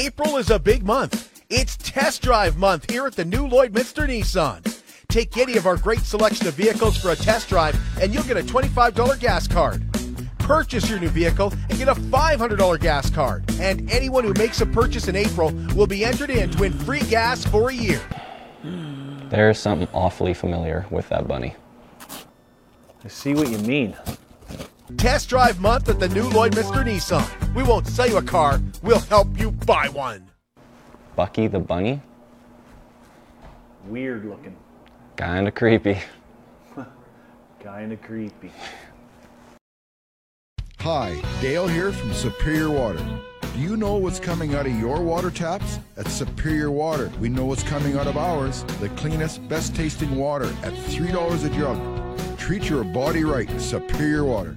April is a big month. It's test drive month here at the new Lloyd Lloydminster Nissan. Take any of our great selection of vehicles for a test drive, and you'll get a $25 gas card. Purchase your new vehicle and get a $500 gas card. And anyone who makes a purchase in April will be entered in to win free gas for a year. There's something awfully familiar with that bunny. I see what you mean. Test drive month at the new Lloydminster Nissan. We won't sell you a car, we'll help you buy one. Bucky the bunny? Weird looking. Kinda creepy. Kinda creepy. Hi, Dale here from Superior Water. Do you know what's coming out of your water taps? At Superior Water, we know what's coming out of ours. The cleanest, best tasting water at $3 a jug. Treat your body right, Superior Water.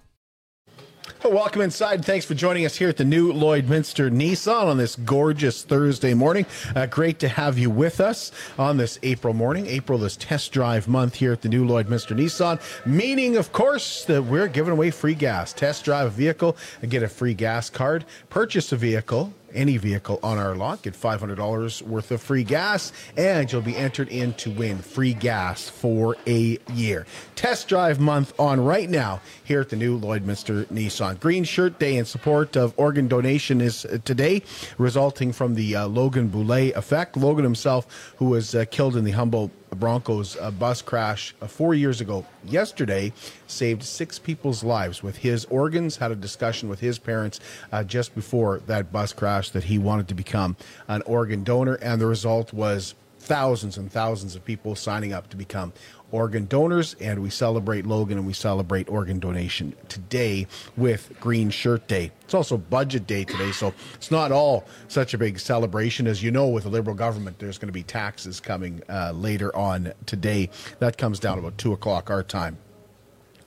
Welcome inside. Thanks for joining us here at the new Lloydminster Nissan on this gorgeous Thursday morning. Uh, great to have you with us on this April morning. April is test drive month here at the new Lloydminster Nissan, meaning, of course, that we're giving away free gas. Test drive a vehicle and get a free gas card. Purchase a vehicle any vehicle on our lot. Get $500 worth of free gas, and you'll be entered in to win free gas for a year. Test drive month on right now here at the new Lloydminster Nissan. Green Shirt Day in support of organ donation is today, resulting from the uh, Logan Boulet effect. Logan himself, who was uh, killed in the Humboldt Broncos bus crash uh, four years ago yesterday saved six people's lives with his organs. Had a discussion with his parents uh, just before that bus crash that he wanted to become an organ donor, and the result was thousands and thousands of people signing up to become organ donors, and we celebrate Logan and we celebrate organ donation today with Green Shirt Day. It's also Budget Day today, so it's not all such a big celebration. As you know, with the Liberal government, there's going to be taxes coming uh, later on today. That comes down about 2 o'clock our time.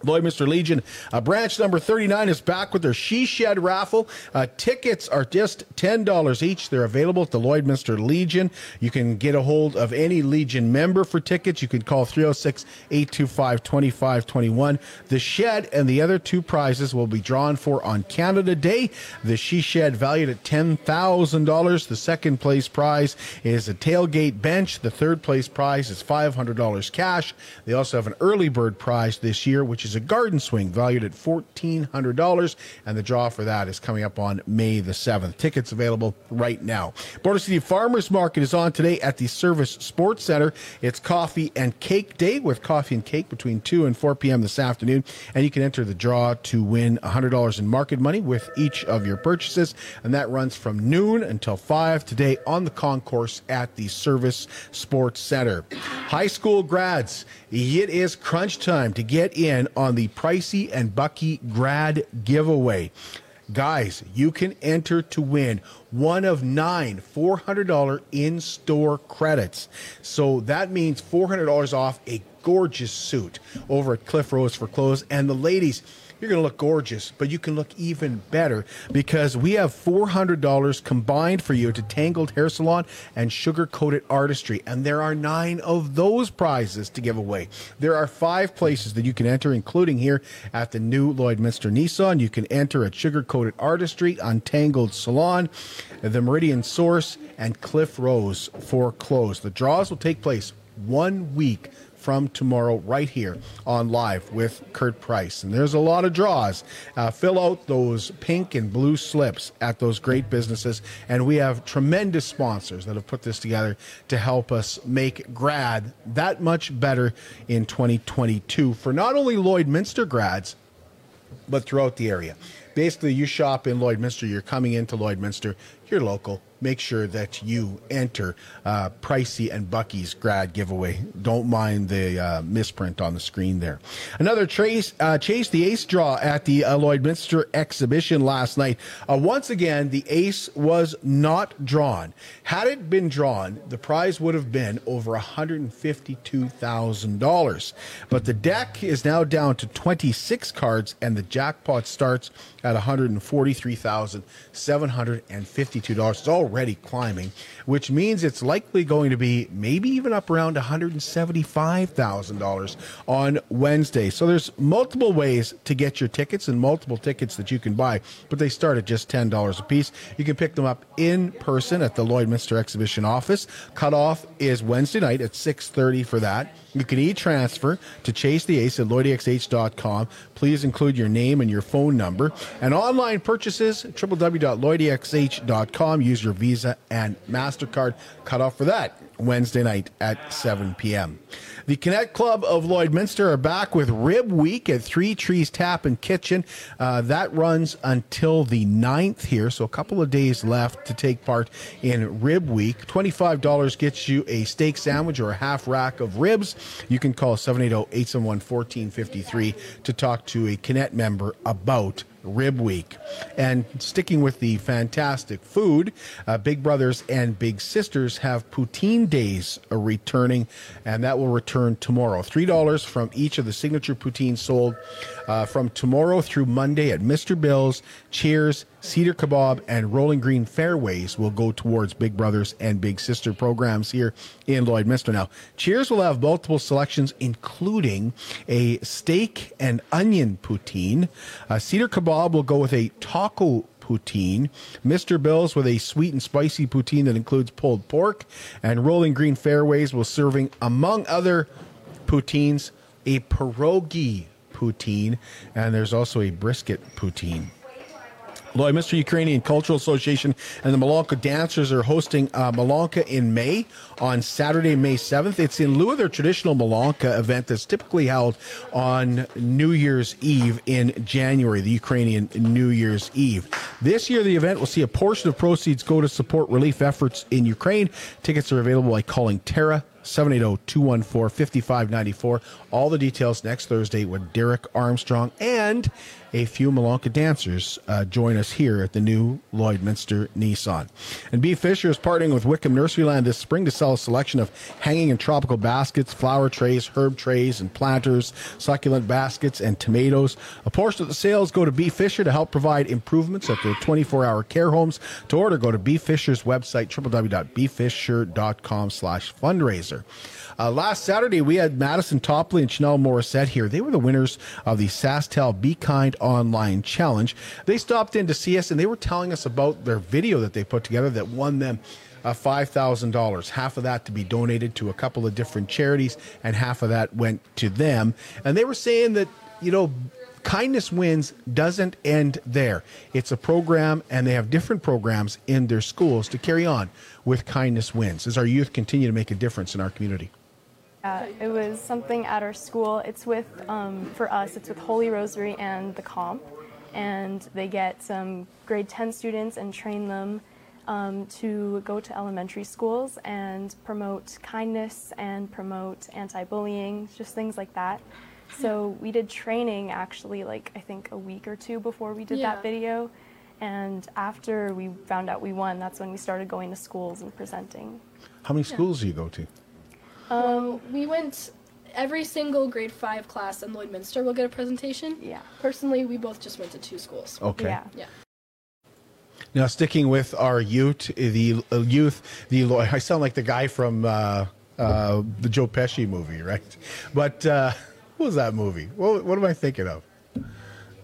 Lloydminster Legion, uh, branch number 39 is back with their She Shed raffle. Uh, tickets are just $10 each. They're available at the Lloydminster Legion. You can get a hold of any Legion member for tickets. You can call 306 825 2521. The Shed and the other two prizes will be drawn for on Canada Day. The She Shed valued at $10,000. The second place prize is a tailgate bench. The third place prize is $500 cash. They also have an early bird prize this year, which is a garden swing valued at $1,400. And the draw for that is coming up on May the 7th. Tickets available right now. Border City Farmers Market is on today at the Servus Sports Center. It's coffee and cake day with coffee and cake between 2 and 4 p.m. this afternoon. And you can enter the draw to win $100 in market money with each of your purchases. And that runs from noon until 5 today on the concourse at the Servus Sports Center. High school grads, it is crunch time to get in on the Pricey and Bucky grad giveaway. Guys, you can enter to win one of nine $400 in store credits. So that means $400 off a gorgeous suit over at Cliff Rose for Clothes. And the ladies, you're going to look gorgeous, but you can look even better because we have $400 combined for you to Tangled Hair Salon and Sugar Coated Artistry. And there are nine of those prizes to give away. There are five places that you can enter, including here at the new Lloydminster Nissan. You can enter at Sugar Coated Artistry, Untangled Salon, the Meridian Source, and Cliff Rose for clothes. The draws will take place one week from tomorrow right here on live with Kurt Price. And there's a lot of draws. Uh, fill out those pink and blue slips at those great businesses. And we have tremendous sponsors that have put this together to help us make grad that much better in 2022 for not only Lloydminster grads, but throughout the area basically you shop in Lloydminster, you're coming into Lloydminster, you're local, make sure that you enter uh, Pricey and Bucky's grad giveaway. Don't mind the uh, misprint on the screen there. Another trace, uh, chase the ace draw at the uh, Lloydminster exhibition last night. Uh, once again, the ace was not drawn. Had it been drawn, the prize would have been over $152,000. But the deck is now down to 26 cards, and the jackpot starts at $143,752. It's already climbing, which means it's likely going to be maybe even up around $175,000 on Wednesday. So there's multiple ways to get your tickets and multiple tickets that you can buy, but they start at just $10 a piece. You can pick them up in person at the Lloydminster Exhibition office. Cutoff is Wednesday night at 6:30 for that. You can e-transfer to Chase the Ace at LloydXH.com. Please include your name and your phone number. And online purchases, www.lloydxh.com. Use your Visa and MasterCard. Cutoff for that Wednesday night at 7 p.m. The Connect Club of Lloydminster are back with Rib Week at Three Trees Tap and Kitchen. Uh, that runs until the 9th here, so a couple of days left to take part in Rib Week. $25 gets you a steak sandwich or a half rack of ribs. You can call 780 871 1453 to talk to a Connect member about Rib Week. And sticking with the fantastic food, uh, Big Brothers and Big Sisters have poutine days returning, and that will return tomorrow. $3 from each of the signature poutines sold uh, from tomorrow through Monday at Mr. Bill's, Cheers, Cedar Kebab, and Rolling Green Fairways will go towards Big Brothers and Big Sister programs here in Lloydminster. Now, Cheers will have multiple selections, including a steak and onion poutine. Uh, Cedar Kebab will go with a taco poutine. Mr. Bill's with a sweet and spicy poutine that includes pulled pork. And Rolling Green Fairways will serving, among other poutines, a pierogi poutine. And there's also a brisket poutine. Lloydminster Ukrainian Cultural Association and the Malanka Dancers are hosting uh, Malanka in May on Saturday, May 7th. It's in lieu of their traditional Malanka event that's typically held on New Year's Eve in January, the Ukrainian New Year's Eve. This year, the event will see a portion of proceeds go to support relief efforts in Ukraine. Tickets are available by calling Terra 780-214-5594. All the details next Thursday with Derek Armstrong and a few Malanka dancers uh, join us here at the new Lloydminster Nissan. And Bea Fisher is partnering with Wickham Nurseryland this spring to sell a selection of hanging and tropical baskets, flower trays, herb trays, and planters, succulent baskets, and tomatoes. A portion of the sales go to Bea Fisher to help provide improvements at their 24-hour care homes. To order, go to Bea Fisher's website, www.bfisher.com slash fundraiser. Uh, last Saturday, we had Madison Topley and Chanel Morissette here. They were the winners of the SaskTel Be Kind Online Challenge. They stopped in to see us and they were telling us about their video that they put together that won them uh, $5,000. Half of that to be donated to a couple of different charities, and half of that went to them. And they were saying that, you know, Kindness Wins doesn't end there. It's a program, and they have different programs in their schools to carry on with Kindness Wins as our youth continue to make a difference in our community. Uh, it was something at our school. It's with, um, for us, it's with Holy Rosary and the Comp. And they get some grade 10 students and train them um, to go to elementary schools and promote kindness and promote anti bullying, just things like that. So we did training actually, like I think a week or two before we did Yeah. that video. And after we found out we won, that's when we started going to schools and presenting. How many schools do you go to? Well, we went every single grade five class in Lloydminster will get a presentation. Yeah. Personally, we both just went to two schools. Okay. Yeah. Yeah. Now, sticking with our youth, the uh, youth, the Lo- I sound like the guy from uh, uh, the Joe Pesci movie, right? But uh, what was that movie? What, what am I thinking of?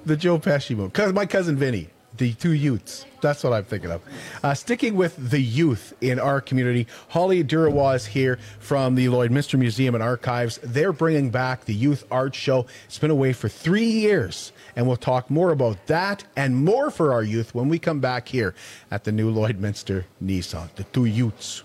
The Joe Pesci movie. Cause my cousin Vinny, the two youths. That's what I'm thinking of. Uh, sticking with the youth in our community, Holly Durawa is here from the Lloydminster Museum and Archives. They're bringing back the Youth Art Show. It's been away for three years, and we'll talk more about that and more for our youth when we come back here at the new Lloydminster Nissan. The two youths.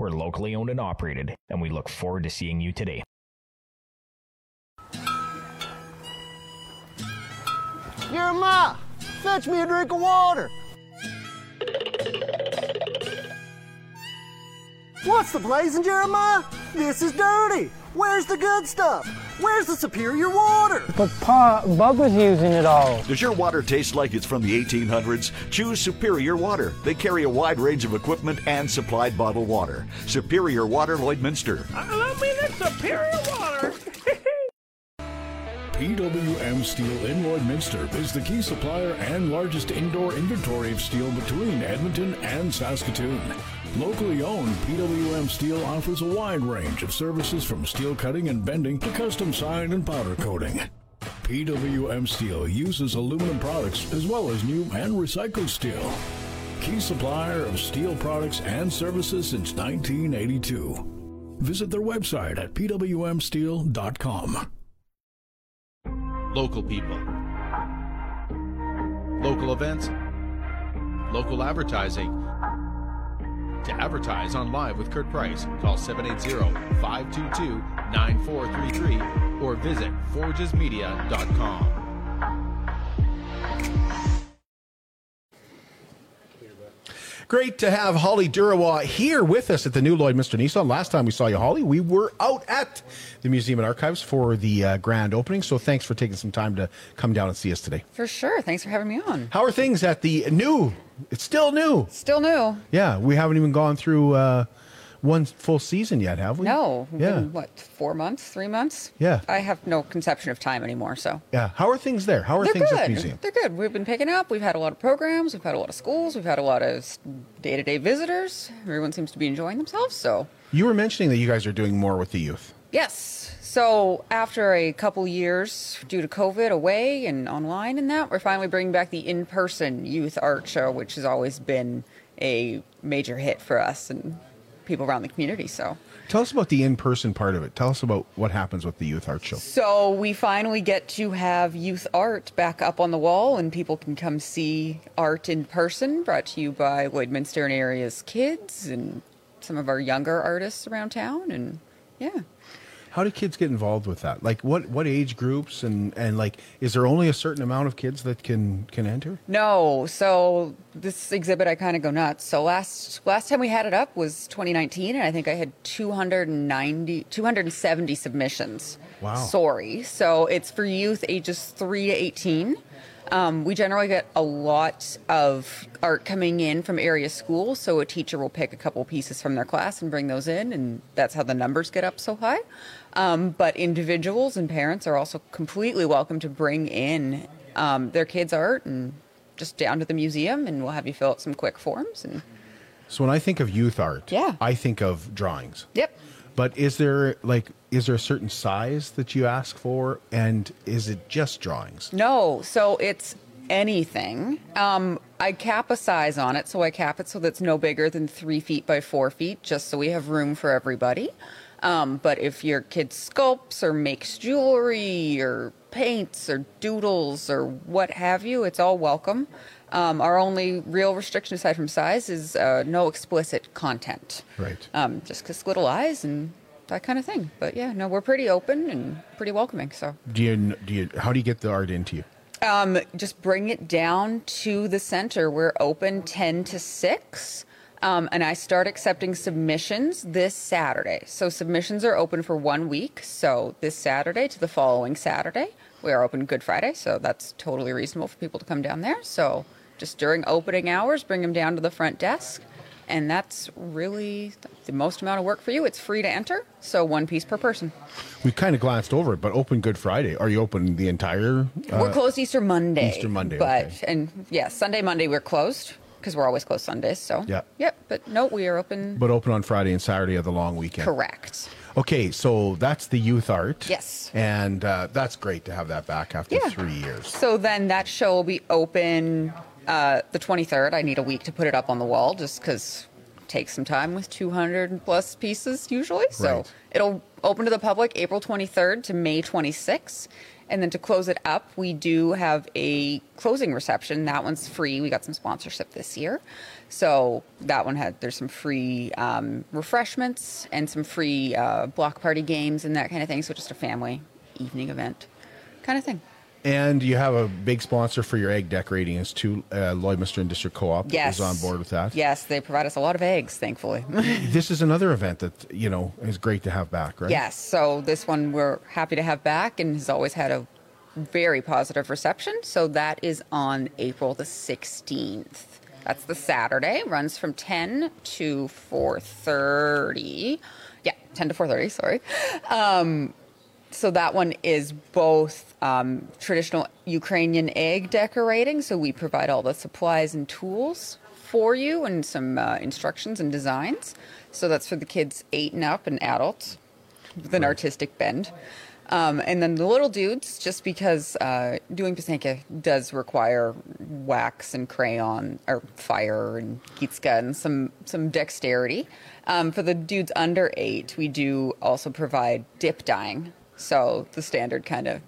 We're locally owned and operated, and we look forward to seeing you today. Jeremiah, fetch me a drink of water. What's the blazing, Jeremiah? This is dirty. Where's the good stuff? Where's the superior water? But Pa, Bub was using it all. Does your water taste like it's from the 1800s? Choose Superior Water. They carry a wide range of equipment and supplied bottled water. Superior Water Lloydminster. I love me that superior water. PWM Steel in Lloydminster is the key supplier and largest indoor inventory of steel between Edmonton and Saskatoon. Locally owned, PWM Steel offers a wide range of services from steel cutting and bending to custom sign and powder coating. PWM Steel uses aluminum products as well as new and recycled steel. Key supplier of steel products and services since 1982. Visit their website at pwmsteel.com. Local people. Local events. Local advertising. To advertise on Live with Kurt Price, call 780-522-9433 or visit forgesmedia.com. Great to have Holly Durawa here with us at the new Lloydminster Nissan. Last time we saw you, Holly, we were out at the Museum and Archives for the uh, grand opening. So thanks for taking some time to come down and see us today. For sure. Thanks for having me on. How are things at the new? It's still new. Still new. Yeah, we haven't even gone through uh, one full season yet, have we? No. Yeah. Been, what, four months, three months? Yeah. I have no conception of time anymore, so. Yeah. How are things there? How are They're things good. at the museum? They're good. We've been picking up. We've had a lot of programs. We've had a lot of schools. We've had a lot of day to day visitors. Everyone seems to be enjoying themselves, so. You were mentioning that you guys are doing more with the youth. Yes. So after a couple years due to COVID away and online and that, we're finally bringing back the in-person youth art show, which has always been a major hit for us and people around the community. So Tell us about the in-person part of it. Tell us about what happens with the youth art show. So we finally get to have youth art back up on the wall, and people can come see art in person. Brought to you by Lloydminster and area's kids and some of our younger artists around town, and yeah. How do kids get involved with that? Like what what age groups and and like is there only a certain amount of kids that can can enter? No, so this exhibit I kind of go nuts. So last last time we had it up was 2019, and I think I had 290 270 submissions. Wow. Sorry. So it's for youth ages three to 18. Um, we generally get a lot of art coming in from area schools, so a teacher will pick a couple pieces from their class and bring those in, and that's how the numbers get up so high. Um, but individuals and parents are also completely welcome to bring in um, their kids' art and just down to the museum, and we'll have you fill out some quick forms. And So when I think of youth art, Yeah. I think of drawings. yep, But is there like is there a certain size that you ask for and is it just drawings? No, so it's anything. Um, I cap a size on it, so I cap it so that's no bigger than three feet by four feet, just so we have room for everybody. Um, but if your kid sculpts or makes jewelry or paints or doodles or what have you, it's all welcome. Um, our only real restriction aside from size is uh, no explicit content. Right. Um, just because little eyes and that kind of thing. But yeah, no, we're pretty open and pretty welcoming. So. Do you do you how do you get the art into you? Um, just bring it down to the center. We're open 10 to 6. Um, and I start accepting submissions this Saturday. So submissions are open for one week. So this Saturday to the following Saturday. We are open Good Friday, so that's totally reasonable for people to come down there. So just during opening hours, bring them down to the front desk. And that's really the most amount of work for you. It's free to enter, so one piece per person. We kind of glanced over it, but open Good Friday. Are you open the entire? we're closed Easter Monday. Easter Monday, But, okay. and yeah, Sunday, Monday, we're closed because we're always closed Sundays. So, Yeah. Yep. But no, we are open. But open on Friday and Saturday of the long weekend. Correct. Okay, so that's the youth art. Yes. And uh, that's great to have that back after Yeah. three years. So then that show will be open uh, the 23rd. I need a week to put it up on the wall just because takes some time with 200 plus pieces usually. So Right. it'll open to the public April 23rd to May 26th. And then to close it up, we do have a closing reception. That one's free. We got some sponsorship this year. So that one had, there's some free um, refreshments and some free uh, block party games and that kind of thing. So just a family evening event kind of thing. And you have a big sponsor for your egg decorating is too. Uh, Lloydminster District Co-op Yes. is on board with that. Yes, they provide us a lot of eggs, thankfully. This is another event that you know is great to have back, right? Yes, so this one we're happy to have back and has always had a very positive reception. So that is on April the 16th. That's the Saturday. Runs from 10 to 4:30. Yeah, 10 to 4:30. Sorry. Um, so that one is both um, traditional Ukrainian egg decorating. So we provide all the supplies and tools for you and some uh, instructions and designs. So that's for the kids eight and up and adults with an artistic bend. Um, and then the little dudes, just because uh, doing Pysanka does require wax and crayon or fire and kistka and some some dexterity. Um, for the dudes under eight, we do also provide dip dyeing. So the standard kind of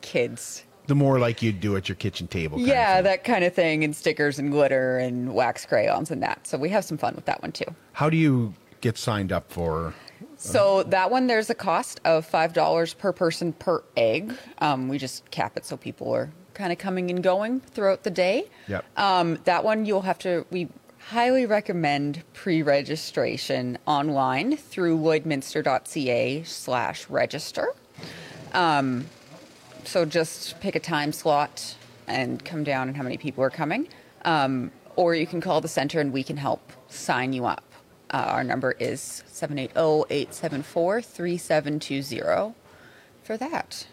kids The more like you'd do at your kitchen table. kind yeah, that kind of thing, and stickers and glitter and wax crayons and that. So we have some fun with that one too. How do you get signed up for? So that one, there's a cost of five dollars per person per egg. Um, we just cap it so people are kind of coming and going throughout the day. Yep. Um, that one you'll have to. We highly recommend pre-registration online through lloydminster.ca/slash register. Um, so just pick a time slot and come down and how many people are coming. Um, or you can call the center and we can help sign you up. Uh, our number is 780-874-3720 for that.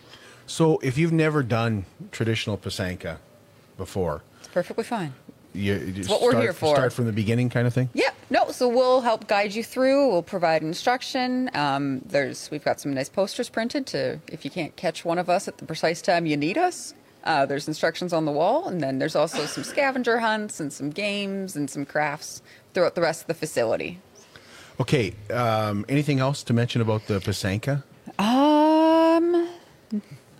So if you've never done traditional Pysanka before, It's perfectly fine. you, you It's what we're here for. Start from the beginning, kind of thing. Yeah, no, so we'll help guide you through. We'll provide instruction. Um, there's we've got some nice posters printed to if you can't catch one of us at the precise time you need us. Uh, there's instructions on the wall, and then there's also some scavenger hunts and some games and some crafts throughout the rest of the facility. Okay. Um, anything else to mention about the Pysanka? Um,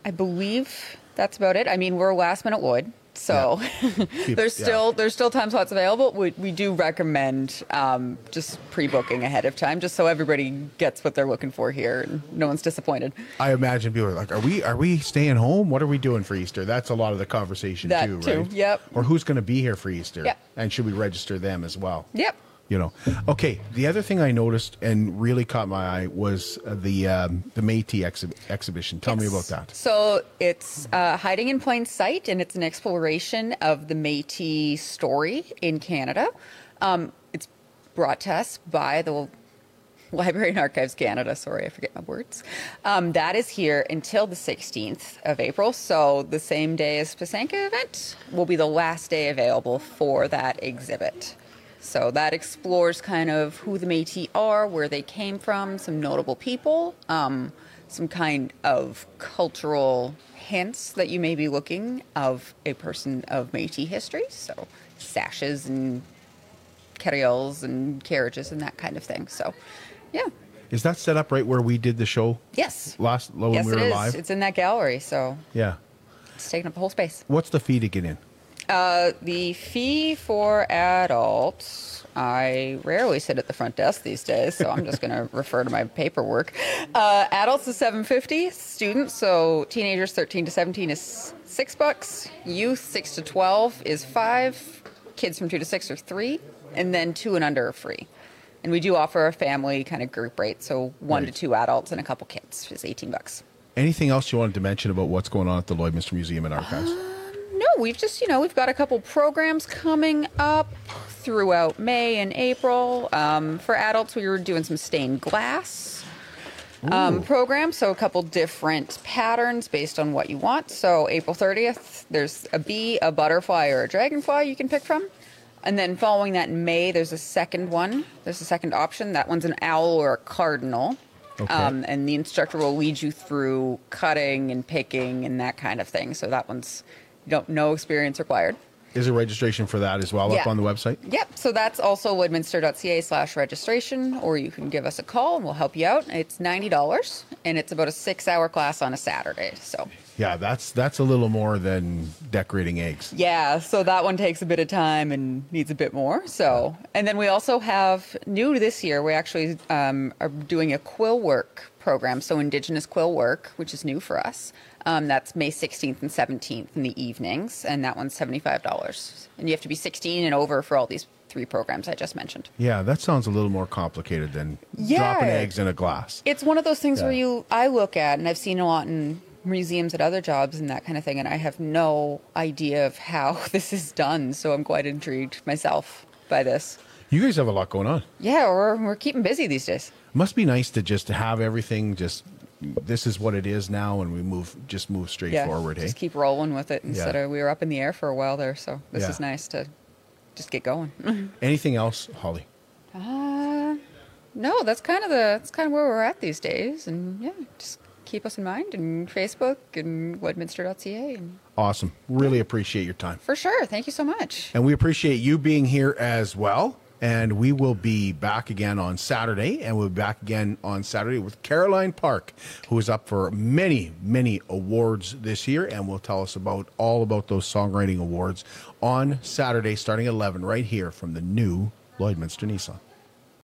I believe that's about it. I mean, we're last minute Lloyd, so there's yeah. still there's still time slots available. We, we do recommend um, just pre-booking ahead of time, just so everybody gets what they're looking for here and no one's disappointed. I imagine people are like, "Are we? Are we staying home? What are we doing for Easter?" That's a lot of the conversation That too, too, right? yep. Or who's going to be here for Easter? Yep. And should we register them as well? Yep. You know. Okay. The other thing I noticed and really caught my eye was uh, the um, the Métis exhi- exhibition. Tell me about that. So it's uh, hiding in plain sight, and it's an exploration of the Métis story in Canada. Um, it's brought to us by the Library and Archives Canada. Sorry, I forget my words. Um, that is here until the 16th of April. So the same day as Pysanka event will be the last day available for that exhibit. So that explores kind of who the Métis are, where they came from, some notable people, um, some kind of cultural hints that you may be looking of a person of Métis history. So sashes and carrioles and carriages and that kind of thing. So, yeah. Is that set up right where we did the show Yes. last when yes, we it were is. live? It's in that gallery, so yeah. it's taking up the whole space. What's the fee to get in? Uh, the fee for adults, I rarely sit at the front desk these days, so I'm just going to refer to my paperwork. Uh, adults is 750. Students, so teenagers 13 to 17 is six bucks. Youth 6 to 12 is five. Kids from two to six are three, and then two and under are free. And we do offer a family kind of group rate, so one Right. to two adults and a couple kids is 18 bucks. Anything else you wanted to mention about what's going on at the Lloydminster Museum and Archives? No, we've just, you know, we've got a couple programs coming up throughout May and April. Um, for adults, we were doing some stained glass um, programs, so a couple different patterns based on what you want. So April 30th, there's a bee, a butterfly, or a dragonfly you can pick from. And then following that in May, there's a second one. There's a second option. That one's an owl or a cardinal. Okay. Um, and the instructor will lead you through cutting and picking and that kind of thing. So that one's don't no experience required. Is there registration for that as well up on the website? Yep. So that's also lloydminster.ca slash registration, or you can give us a call and we'll help you out. It's $90 and it's about a six hour class on a Saturday. So, Yeah, that's that's a little more than decorating eggs. yeah. So that one takes a bit of time and needs a bit more. So, and then we also have new this year, we actually um, are doing a quill work program. So, Indigenous quill work, which is new for us. Um, that's May 16th and 17th in the evenings, and that one's $75. And you have to be 16 and over for all these three programs I just mentioned. Yeah, that sounds a little more complicated than Yeah. dropping eggs in a glass. It's one of those things where you I look at and I've seen a lot in museums at other jobs and that kind of thing and I have no idea of how this is done, so I'm quite intrigued myself by this. You guys have a lot going on. Yeah, we're we're keeping busy these days. Must be nice to just have everything just this is what it is now and we move just move straight yeah, forward, hey? just keep rolling with it instead Yeah. of we were up in the air for a while there, so this Yeah. is nice to just get going. Anything else, Holly? Uh, no, that's kind of the that's kind of where we're at these days, and yeah, just keep us in mind and Facebook and Lloydminster.ca, and Awesome. Really appreciate your time. for sure. Thank you so much. And we appreciate you being here as well. And we will be back again on Saturday, and we'll be back again on Saturday with Caroline Park, who is up for many, many awards this year, and will tell us about all about those songwriting awards on Saturday, starting at 11, right here from the new Lloydminster Nissan.